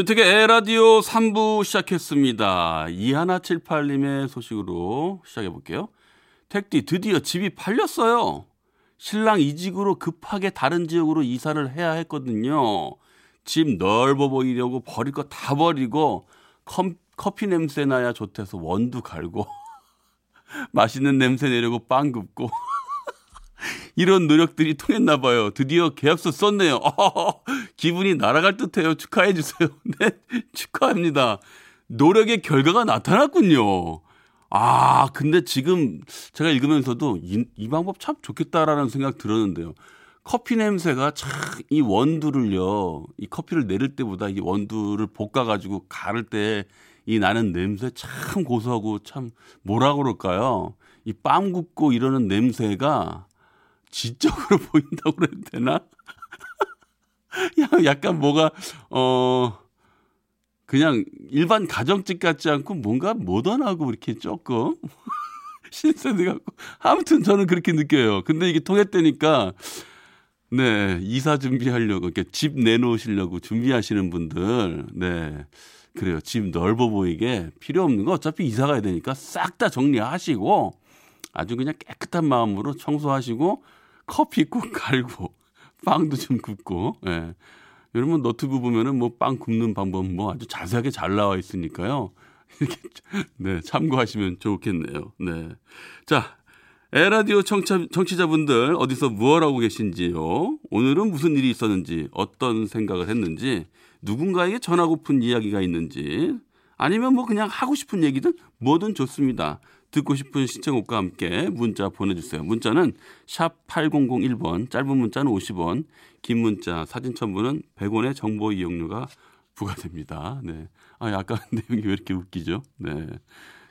윤택의 에라디오 3부 시작했습니다. 이하나78님의 소식으로 시작해볼게요. 택디 드디어 집이 팔렸어요. 신랑 이직으로 급하게 다른 지역으로 이사를 해야 했거든요. 집 넓어 보이려고 버릴 거 다 버리고 컴, 커피 냄새 나야 좋대서 원두 갈고 맛있는 냄새 내려고 빵 굽고 이런 노력들이 통했나 봐요. 드디어 계약서 썼네요. 어, 기분이 날아갈 듯해요. 축하해 주세요. 네, 축하합니다. 노력의 결과가 나타났군요. 아, 근데 지금 제가 읽으면서도 이, 이 방법 참 좋겠다라는 생각 들었는데요. 커피 냄새가 참 이 원두를요, 이 커피를 내릴 때보다 이 원두를 볶아가지고 가를 때이 나는 냄새 참 고소하고 참 뭐라 그럴까요? 이 빵 굽고 이러는 냄새가 지적으로 보인다고 그래야 되나? 약간 뭐가, 어, 그냥 일반 가정집 같지 않고 뭔가 모던하고 이렇게 조금 신세대 같고. 아무튼 저는 그렇게 느껴요. 근데 이게 통했다니까, 네, 이사 준비하려고, 이렇게 집 내놓으시려고 준비하시는 분들, 네. 그래요. 집 넓어 보이게 필요 없는 거 어차피 이사 가야 되니까 싹 다 정리하시고 아주 그냥 깨끗한 마음으로 청소하시고 커피 꼭 갈고 빵도 좀 굽고 예. 여러분 너튜브 보면은 뭐 빵 굽는 방법 뭐 아주 자세하게 잘 나와 있으니까요. 이렇게 네, 참고하시면 좋겠네요. 네. 자, 에라디오 청취자, 청취자분들 어디서 무엇 하고 계신지요? 오늘은 무슨 일이 있었는지, 어떤 생각을 했는지, 누군가에게 전하고픈 이야기가 있는지, 아니면 뭐 그냥 하고 싶은 얘기든 뭐든 좋습니다. 듣고 싶은 신청곡과 함께 문자 보내주세요. 문자는 샵 8001번, 짧은 문자는 50원, 긴 문자, 사진 첨부는 100원의 정보 이용료가 부과됩니다. 네. 아, 약간 내용이 왜 이렇게 웃기죠? 네.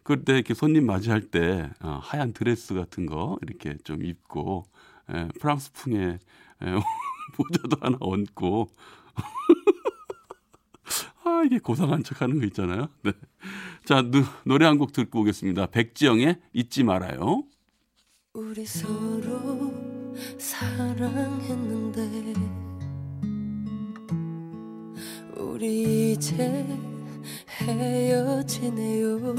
그때 이렇게 손님 맞이할 때 어, 하얀 드레스 같은 거 이렇게 좀 입고 에, 프랑스 풍의 에, 모자도 하나 얹고 아 이게 고상한 척 하는 거 있잖아요. 네. 자 누, 노래 한 곡 듣고 오겠습니다. 백지영의 잊지 말아요. 우리 서로 사랑했는데 우리 이제 헤어지네요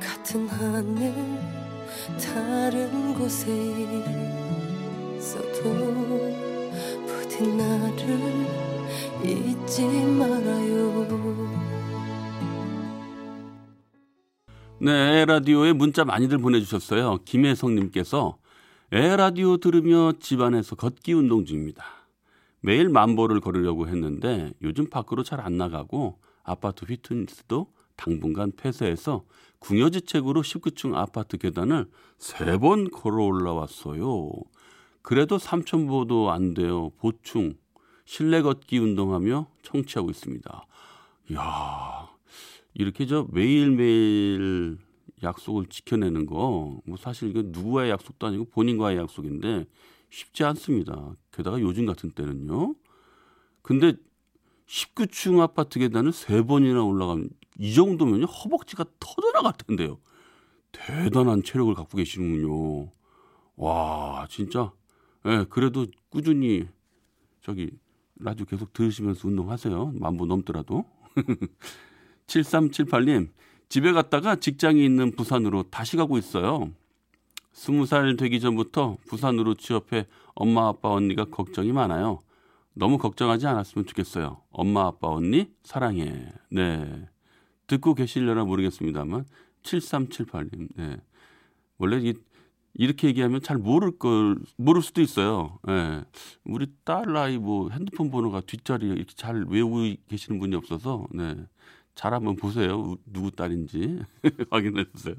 같은 하늘 다른 곳에 있어도 부디 나를 잊지 말아요 네, 에라디오에 문자 많이들 보내주셨어요. 김혜성님께서 에 라디오 들으며 집안에서 걷기 운동 중입니다. 매일 만보를 걸으려고 했는데 요즘 밖으로 잘 안 나가고 아파트 휘트니스도 당분간 폐쇄해서 궁여지책으로 19층 아파트 계단을 세 번 걸어 올라왔어요. 그래도 3,000보도 안 돼요. 보충, 실내 걷기 운동하며 청취하고 있습니다. 이야, 이렇게 저 매일매일 약속을 지켜내는 거, 뭐 사실 이거 누구와의 약속도 아니고 본인과의 약속인데 쉽지 않습니다. 게다가 요즘 같은 때는요. 근데 19층 아파트 계단을 세 번이나 올라가면 이 정도면 허벅지가 터져나갈 텐데요. 대단한 체력을 갖고 계시는군요. 와, 진짜. 예, 네, 그래도 꾸준히 저기 라디오 계속 들으시면서 운동하세요. 만보 넘더라도. 7378님, 집에 갔다가 직장이 있는 부산으로 다시 가고 있어요. 20살 되기 전부터 부산으로 취업해 엄마, 아빠, 언니가 걱정이 많아요. 너무 걱정하지 않았으면 좋겠어요. 엄마, 아빠, 언니, 사랑해. 네. 듣고 계시려나 모르겠습니다만, 7378님, 네. 원래 이, 이렇게 얘기하면 잘 모를 걸, 모를 수도 있어요. 예. 우리 딸 아이 뭐 핸드폰 번호가 뒷자리에 이렇게 잘 외우고 계시는 분이 없어서, 네. 잘 한번 보세요. 누구 딸인지 확인해 주세요.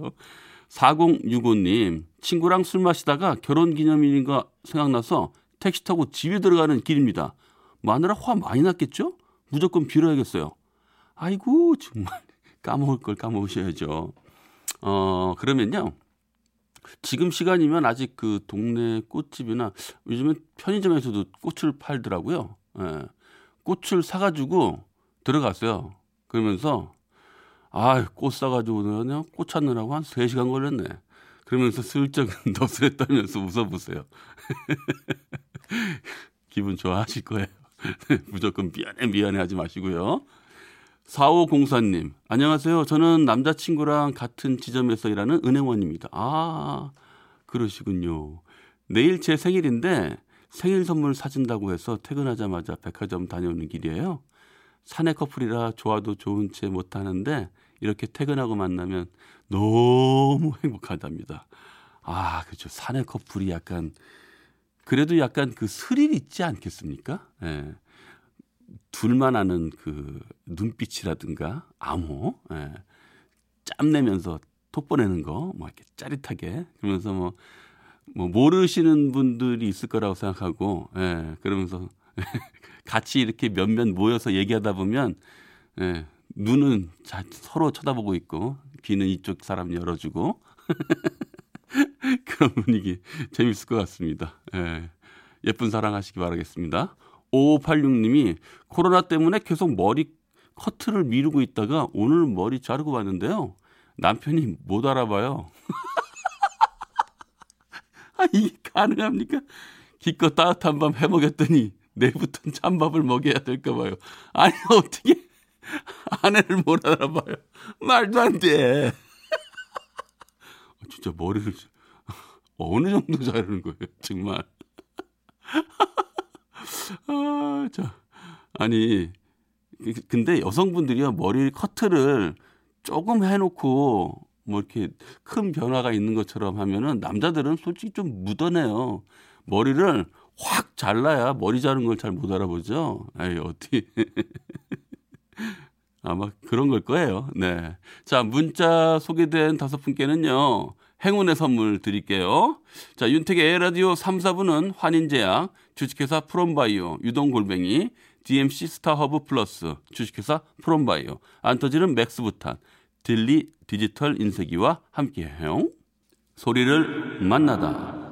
4065님, 친구랑 술 마시다가 결혼 기념일인가 생각나서 택시 타고 집에 들어가는 길입니다. 마누라 화 많이 났겠죠? 무조건 빌어야겠어요. 아이고, 정말 까먹을 걸 까먹으셔야죠. 어, 그러면요. 지금 시간이면 아직 그 동네 꽃집이나 요즘은 편의점에서도 꽃을 팔더라고요. 예. 꽃을 사가지고 들어갔어요. 그러면서 아, 꽃 사가지고 그냥 꽃 찾느라고 한 3시간 걸렸네. 그러면서 슬쩍 너스레 떨면서 웃어보세요. 기분 좋아하실 거예요. 무조건 미안해, 미안해 하지 마시고요. 4504님, 안녕하세요. 저는 남자친구랑 같은 지점에서 일하는 은행원입니다. 아, 그러시군요. 내일 제 생일인데 생일 선물 사준다고 해서 퇴근하자마자 백화점 다녀오는 길이에요. 사내 커플이라 좋아도 좋은 채 못하는데 이렇게 퇴근하고 만나면 너무 행복하답니다. 아, 그렇죠. 사내 커플이 약간 그래도 약간 그 스릴 있지 않겠습니까? 예. 둘만 아는 그 눈빛이라든가 암호, 예. 짬내면서 톡보내는 거, 뭐 이렇게 짜릿하게 그러면서 뭐, 뭐 모르시는 분들이 있을 거라고 생각하고, 예. 그러면서 같이 이렇게 몇몇 모여서 얘기하다 보면, 예. 눈은 자, 서로 쳐다보고 있고, 귀는 이쪽 사람 열어주고. 그런 분위기 재밌을 것 같습니다. 예. 예쁜 사랑하시기 바라겠습니다. 5586님이 코로나 때문에 계속 머리 커트를 미루고 있다가 오늘 머리 자르고 왔는데요. 남편이 못 알아봐요. 아, 이게 가능합니까? 기껏 따뜻한 밤 해먹였더니 내일부터 찬밥을 먹여야 될까 봐요. 아니, 어떻게 아내를 못 알아봐요. 말도 안 돼. 진짜 머리를 어느 정도 자르는 거예요, 정말. 아, 자. 아니, 근데 여성분들이요, 머리 커트를 조금 해놓고, 뭐 이렇게 큰 변화가 있는 것처럼 하면은 남자들은 솔직히 좀 묻어내요. 머리를 확 잘라야 머리 자른 걸 잘 못 알아보죠. 아이, 어떻게. 아마 그런 걸 거예요. 네. 자, 문자 소개된 다섯 분께는요, 행운의 선물 드릴게요. 자, 윤택의 에헤라디오 3, 4부는 환인제약, 주식회사 프롬바이오, 유동골뱅이, DMC 스타허브 플러스, 주식회사 프롬바이오, 안 터지는 맥스부탄, 딜리 디지털 인쇄기와 함께해요. 소리를 만나다.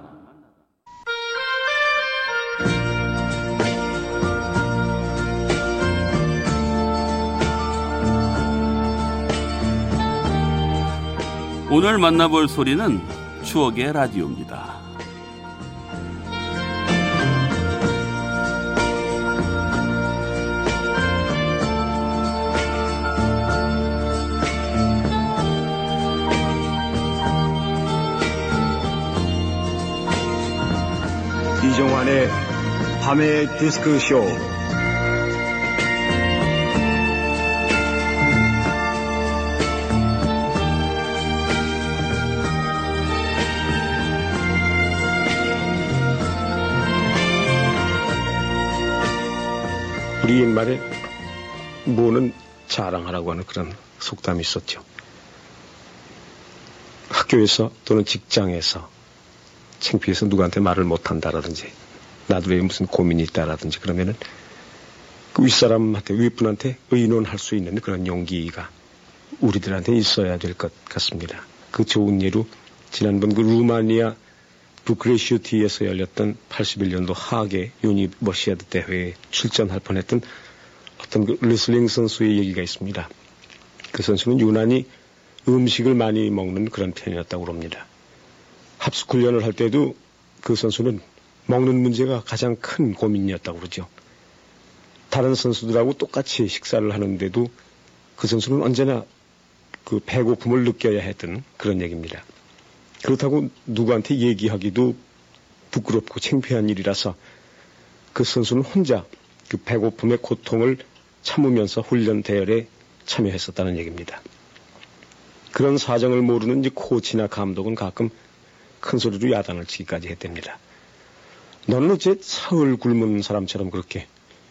오늘 만나볼 소리는 추억의 라디오입니다. 이종환의 밤의 디스크쇼 옛말에 뭐는 자랑하라고 하는 그런 속담이 있었죠. 학교에서 또는 직장에서 창피해서 누구한테 말을 못한다라든지 나름의 무슨 고민이 있다라든지 그러면은 그 윗사람한테 윗분한테 의논할 수 있는 그런 용기가 우리들한테 있어야 될 것 같습니다. 그 좋은 예로 지난번 그 루마니아 부쿠레슈티에서 열렸던 81년도 하계 유니버시아드 대회에 출전할 뻔했던 어떤 그 레슬링 선수의 얘기가 있습니다. 그 선수는 유난히 음식을 많이 먹는 그런 편이었다고 합니다. 합숙 훈련을 할 때도 그 선수는 먹는 문제가 가장 큰 고민이었다고 그러죠. 다른 선수들하고 똑같이 식사를 하는데도 그 선수는 언제나 그 배고픔을 느껴야 했던 그런 얘기입니다. 그렇다고 누구한테 얘기하기도 부끄럽고 창피한 일이라서 그 선수는 혼자 그 배고픔의 고통을 참으면서 훈련 대열에 참여했었다는 얘기입니다. 그런 사정을 모르는 이제 코치나 감독은 가끔 큰 소리로 야단을 치기까지 했답니다. 너는 어째 사흘 굶은 사람처럼 그렇게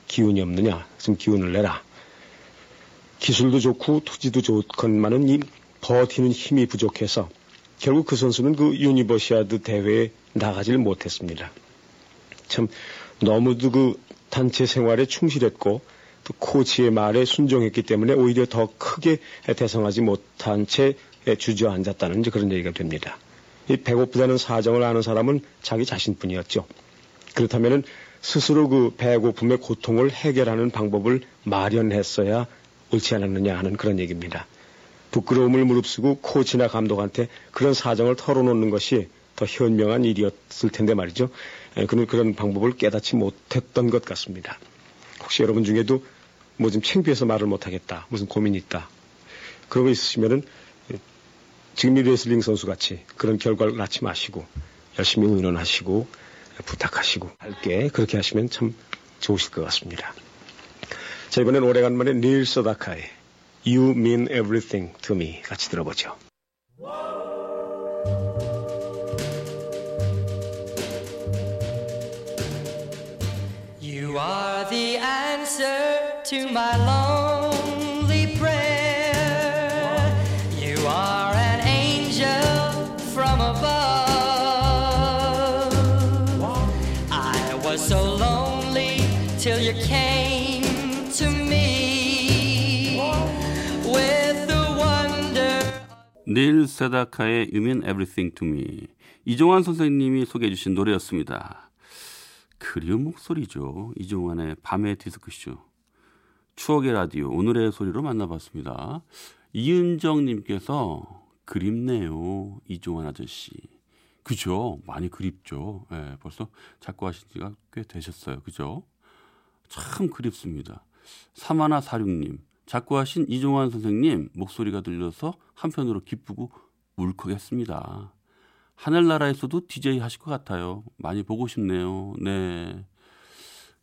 기운이 없느냐? 좀 기운을 내라. 기술도 좋고 투지도 좋건만은 이 버티는 힘이 부족해서 결국 그 선수는 그 유니버시아드 대회에 나가질 못했습니다. 참 너무도 그 단체 생활에 충실했고 또 코치의 말에 순종했기 때문에 오히려 더 크게 대성하지 못한 채 주저앉았다는 그런 얘기가 됩니다. 이 배고프다는 사정을 아는 사람은 자기 자신뿐이었죠. 그렇다면 스스로 그 배고픔의 고통을 해결하는 방법을 마련했어야 옳지 않았느냐 하는 그런 얘기입니다. 부끄러움을 무릅쓰고 코치나 감독한테 그런 사정을 털어놓는 것이 더 현명한 일이었을 텐데 말이죠. 예, 그는 그런 방법을 깨닫지 못했던 것 같습니다. 혹시 여러분 중에도 뭐 좀 창피해서 말을 못하겠다, 무슨 고민이 있다, 그런 거 있으시면은 지금 이 레슬링 선수 같이 그런 결과를 낳지 마시고 열심히 의논하시고 부탁하시고 할게 그렇게 하시면 참 좋으실 것 같습니다. 자 이번엔 오래간만에 닐 서다카의 You Mean Everything to Me 같이 들어보죠. To my lonely prayer. You are an angel from above. I was so lonely till you came to me with the wonder. 닐 세다카의 You Mean Everything to Me 이종환 선생님이 소개해 주신 노래였습니다. 그리운 목소리죠. 이종환의 밤의 디스크쇼 추억의 라디오 오늘의 소리로 만나봤습니다. 이은정님께서 그립네요. 이종환 아저씨. 그죠? 많이 그립죠. 예, 벌써 작고 하신 지가 꽤 되셨어요. 그죠? 참 그립습니다. 사마나 사륙님, 작고 하신 이종환 선생님 목소리가 들려서 한편으로 기쁘고 울컥했습니다. 하늘나라에서도 DJ 하실 것 같아요. 많이 보고 싶네요. 네.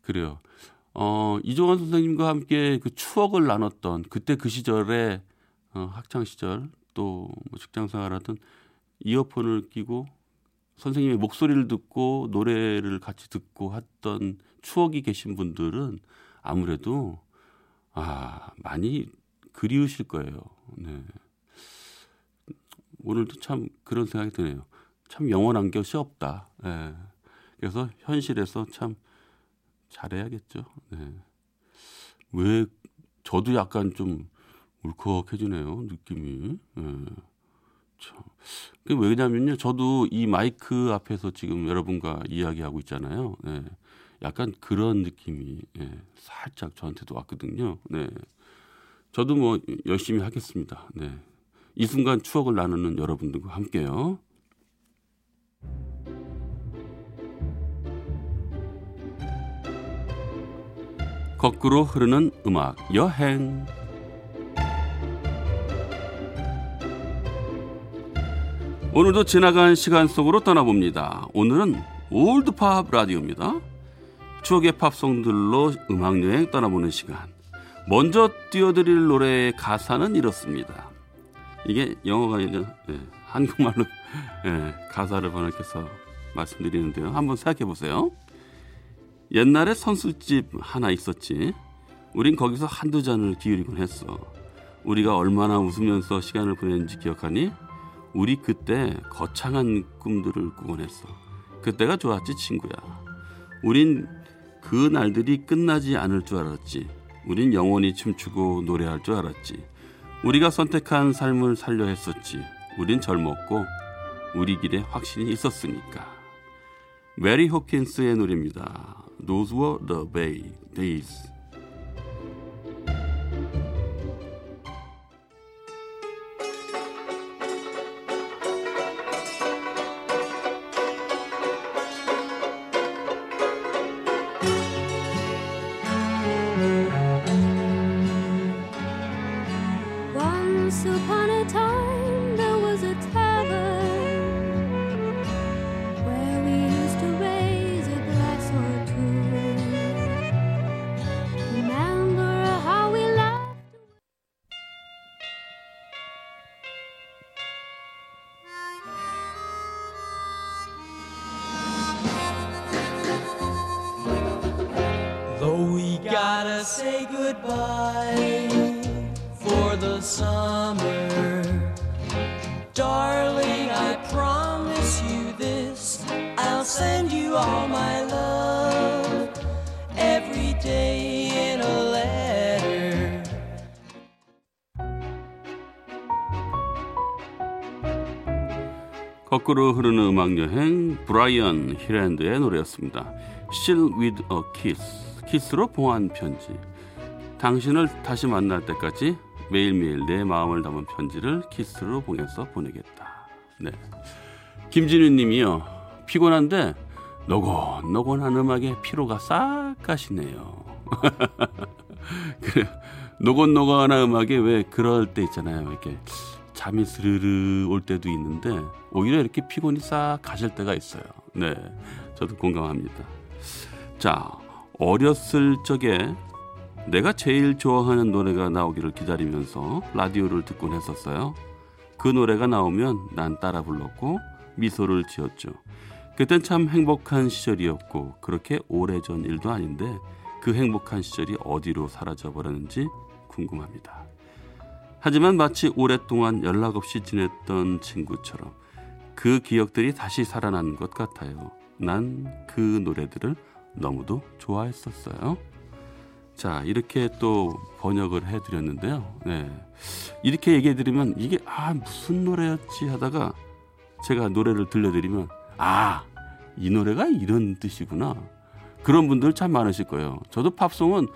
그래요. 어, 이종환 선생님과 함께 그 추억을 나눴던 그때 그 시절에 어, 학창 시절 또 뭐 직장 생활하던 이어폰을 끼고 선생님의 목소리를 듣고 노래를 같이 듣고 했던 추억이 계신 분들은 아무래도 아, 많이 그리우실 거예요. 네. 오늘도 참 그런 생각이 드네요. 참 영원한 것이 없다. 예. 그래서 현실에서 참 잘해야겠죠. 네. 왜 저도 약간 좀 울컥해지네요 느낌이. 예. 참. 그 왜냐면요, 저도 이 마이크 앞에서 지금 여러분과 이야기하고 있잖아요. 네. 약간 그런 느낌이 예. 살짝 저한테도 왔거든요. 네. 저도 뭐 열심히 하겠습니다. 네. 이 순간 추억을 나누는 여러분들과 함께요. 거꾸로 흐르는 음악 여행 오늘도 지나간 시간 속으로 떠나봅니다. 오늘은 올드팝 라디오입니다. 추억의 팝송들로 음악 여행 떠나보는 시간. 먼저 띄워드릴 노래의 가사는 이렇습니다. 이게 영어가 아니라 예, 한국말로 예, 가사를 번역해서 말씀드리는데요. 한번 생각해 보세요. 옛날에 선술집 하나 있었지. 우린 거기서 한두 잔을 기울이곤 했어. 우리가 얼마나 웃으면서 시간을 보냈는지 기억하니? 우리 그때 거창한 꿈들을 꾸곤 했어. 그때가 좋았지, 친구야. 우린 그 날들이 끝나지 않을 줄 알았지. 우린 영원히 춤추고 노래할 줄 알았지. 우리가 선택한 삶을 살려 했었지. 우린 젊었고 우리 길에 확신이 있었으니까. 메리 호킨스의 노래입니다. Those were the bay days. gotta say goodbye for the summer, darling, I promise you this I'll send you all my love every day in a letter. 거꾸로 흐르는 음악 여행 브라이언 히랜드의 노래였습니다. Still with a kiss. 키스로 봉한 편지. 당신을 다시 만날 때까지 매일매일 내 마음을 담은 편지를 키스로 봉해서 보내겠다. 네. 김진우 님이요. 피곤한데 노곤노곤한 음악에 피로가 싹 가시네요. 그래 노곤노곤한 음악에 왜 그럴 때 있잖아요. 이렇게 잠이 스르르 올 때도 있는데 오히려 이렇게 피곤이 싹 가실 때가 있어요. 네, 저도 공감합니다. 자, 어렸을 적에 내가 제일 좋아하는 노래가 나오기를 기다리면서 라디오를 듣곤 했었어요. 그 노래가 나오면 난 따라 불렀고 미소를 지었죠. 그땐 참 행복한 시절이었고 그렇게 오래전 일도 아닌데 그 행복한 시절이 어디로 사라져 버렸는지 궁금합니다. 하지만 마치 오랫동안 연락 없이 지냈던 친구처럼 그 기억들이 다시 살아나는 것 같아요. 난 그 노래들을 너무도 좋아했었어요. 자, 이렇게 또 번역을 해드렸는데요. 네. 이렇게 얘기해드리면 이게, 아, 무슨 노래였지 하다가 제가 노래를 들려드리면, 아, 이 노래가 이런 뜻이구나. 그런 분들 참 많으실 거예요. 저도 팝송은,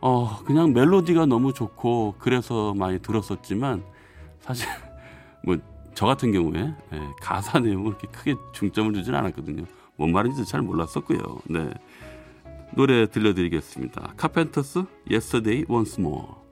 어, 그냥 멜로디가 너무 좋고, 그래서 많이 들었었지만, 사실, 뭐, 저 같은 경우에, 예, 가사 내용을 그렇게 크게 중점을 두진 않았거든요. 뭔 말인지도 잘 몰랐었고요. 네. 노래 들려드리겠습니다. 카펜터스 Yesterday Once More.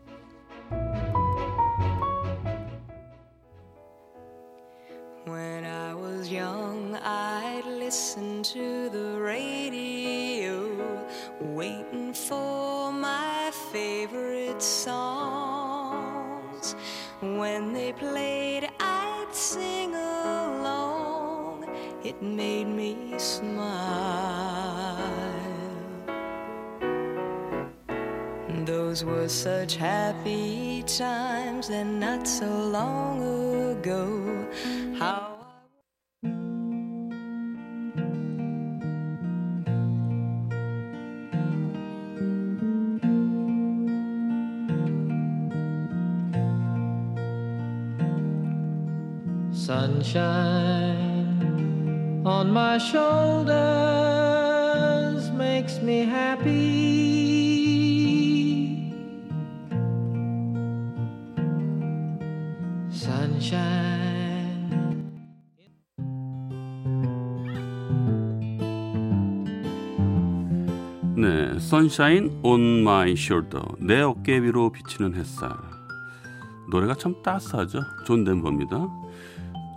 It made me smile. Those were such happy times, and not so long ago. How Sunshine on my shoulders makes me happy. Sunshine. 네, Sunshine on My Shoulder. 내 어깨 위로 비치는 햇살. 노래가 참 따스하죠. 존 덴버입니다.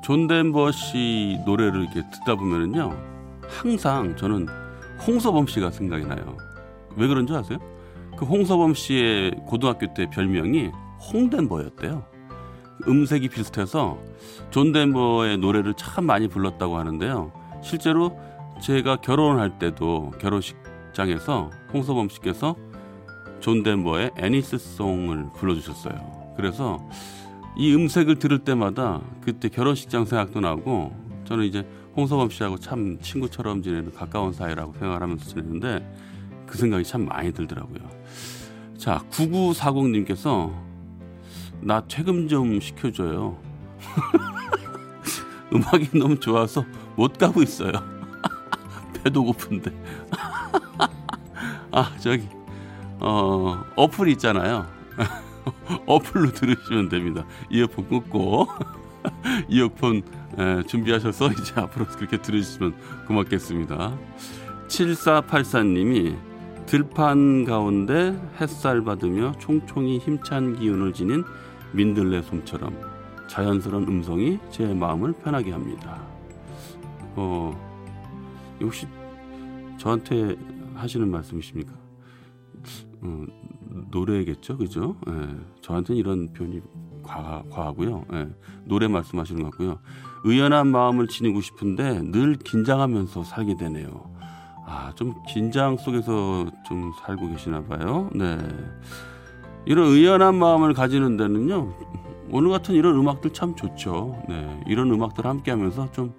존 덴버 씨 노래를 이렇게 듣다 보면은요, 항상 저는 홍서범 씨가 생각이 나요. 왜 그런 줄 아세요? 그 홍서범 씨의 고등학교 때 별명이 홍덴버였대요. 음색이 비슷해서 존 덴버의 노래를 참 많이 불렀다고 하는데요. 실제로 제가 결혼할 때도 결혼식장에서 홍서범 씨께서 존 덴버의 Annie's Song을 불러주셨어요. 그래서 이 음색을 들을 때마다 그때 결혼식장 생각도 나고 저는 이제 홍서범 씨하고 참 친구처럼 지내는 가까운 사이라고 생각을 하면서 지냈는데 그 생각이 참 많이 들더라고요. 자, 9940님께서 나 퇴근 좀 시켜줘요. 음악이 너무 좋아서 못 가고 있어요. 배도 고픈데. 아, 저기, 어, 어플 있잖아요. 어플로 들으시면 됩니다. 이어폰 꽂고 이어폰 에, 준비하셔서 이제 앞으로 그렇게 들으시면 고맙겠습니다. 7484님이 들판 가운데 햇살 받으며 총총히 힘찬 기운을 지닌 민들레 솜처럼 자연스러운 음성이 제 마음을 편하게 합니다. 어, 혹시 저한테 하시는 말씀이십니까? 어, 노래겠죠, 그죠? 예, 저한테는 이런 표현이 과, 과하고요. 예, 노래 말씀하시는 것 같고요. 의연한 마음을 지니고 싶은데 늘 긴장하면서 살게 되네요. 아, 좀 긴장 속에서 좀 살고 계시나 봐요. 네. 이런 의연한 마음을 가지는 데는요, 오늘 같은 이런 음악들 참 좋죠. 네. 이런 음악들 함께 하면서 좀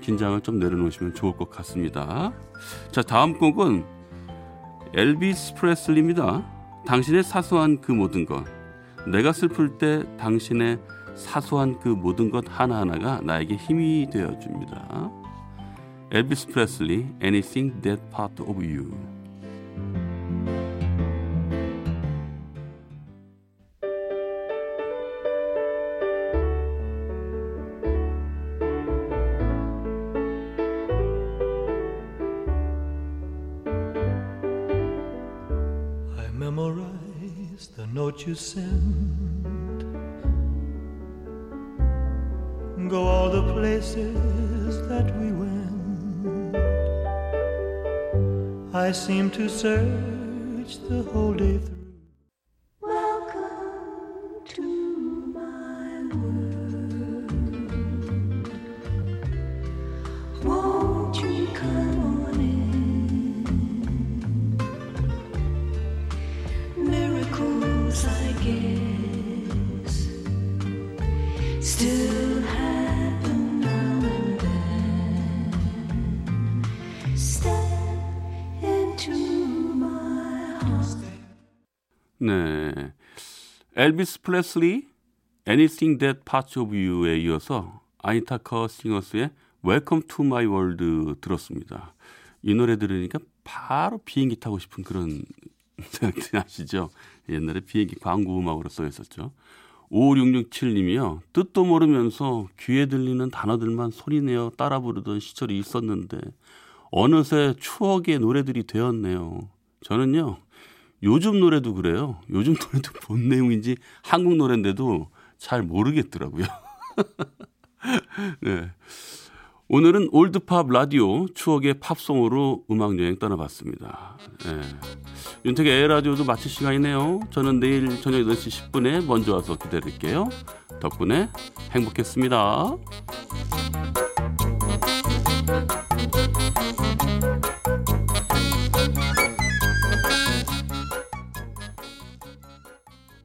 긴장을 좀 내려놓으시면 좋을 것 같습니다. 자, 다음 곡은 엘비스 프레슬리입니다. 당신의 사소한 그 모든 것. 내가 슬플 때 당신의 사소한 그 모든 것 하나하나가 나에게 힘이 되어 줍니다. 엘비스 프레슬리 Anything That Part of You you send. Go all the places that we went. I seem to search the whole day 엘비스 플레슬리 Anything That Parts of You에 이어서 아니타 커 싱어스의 Welcome to My World 들었습니다. 이 노래 들으니까 바로 비행기 타고 싶은 그런 생각이 나시죠? 옛날에 비행기 광고 음악으로 써 있었죠. 5667님이요. 뜻도 모르면서 귀에 들리는 단어들만 소리내어 따라 부르던 시절이 있었는데 어느새 추억의 노래들이 되었네요. 저는요. 요즘 노래도 그래요. 요즘 노래도 뭔 내용인지 한국 노래인데도 잘 모르겠더라고요. 네. 오늘은 올드팝 라디오 추억의 팝송으로 음악 여행 떠나봤습니다. 네. 윤택의 에라디오도 마칠 시간이네요. 저는 내일 저녁 8시 10분에 먼저 와서 기다릴게요. 덕분에 행복했습니다.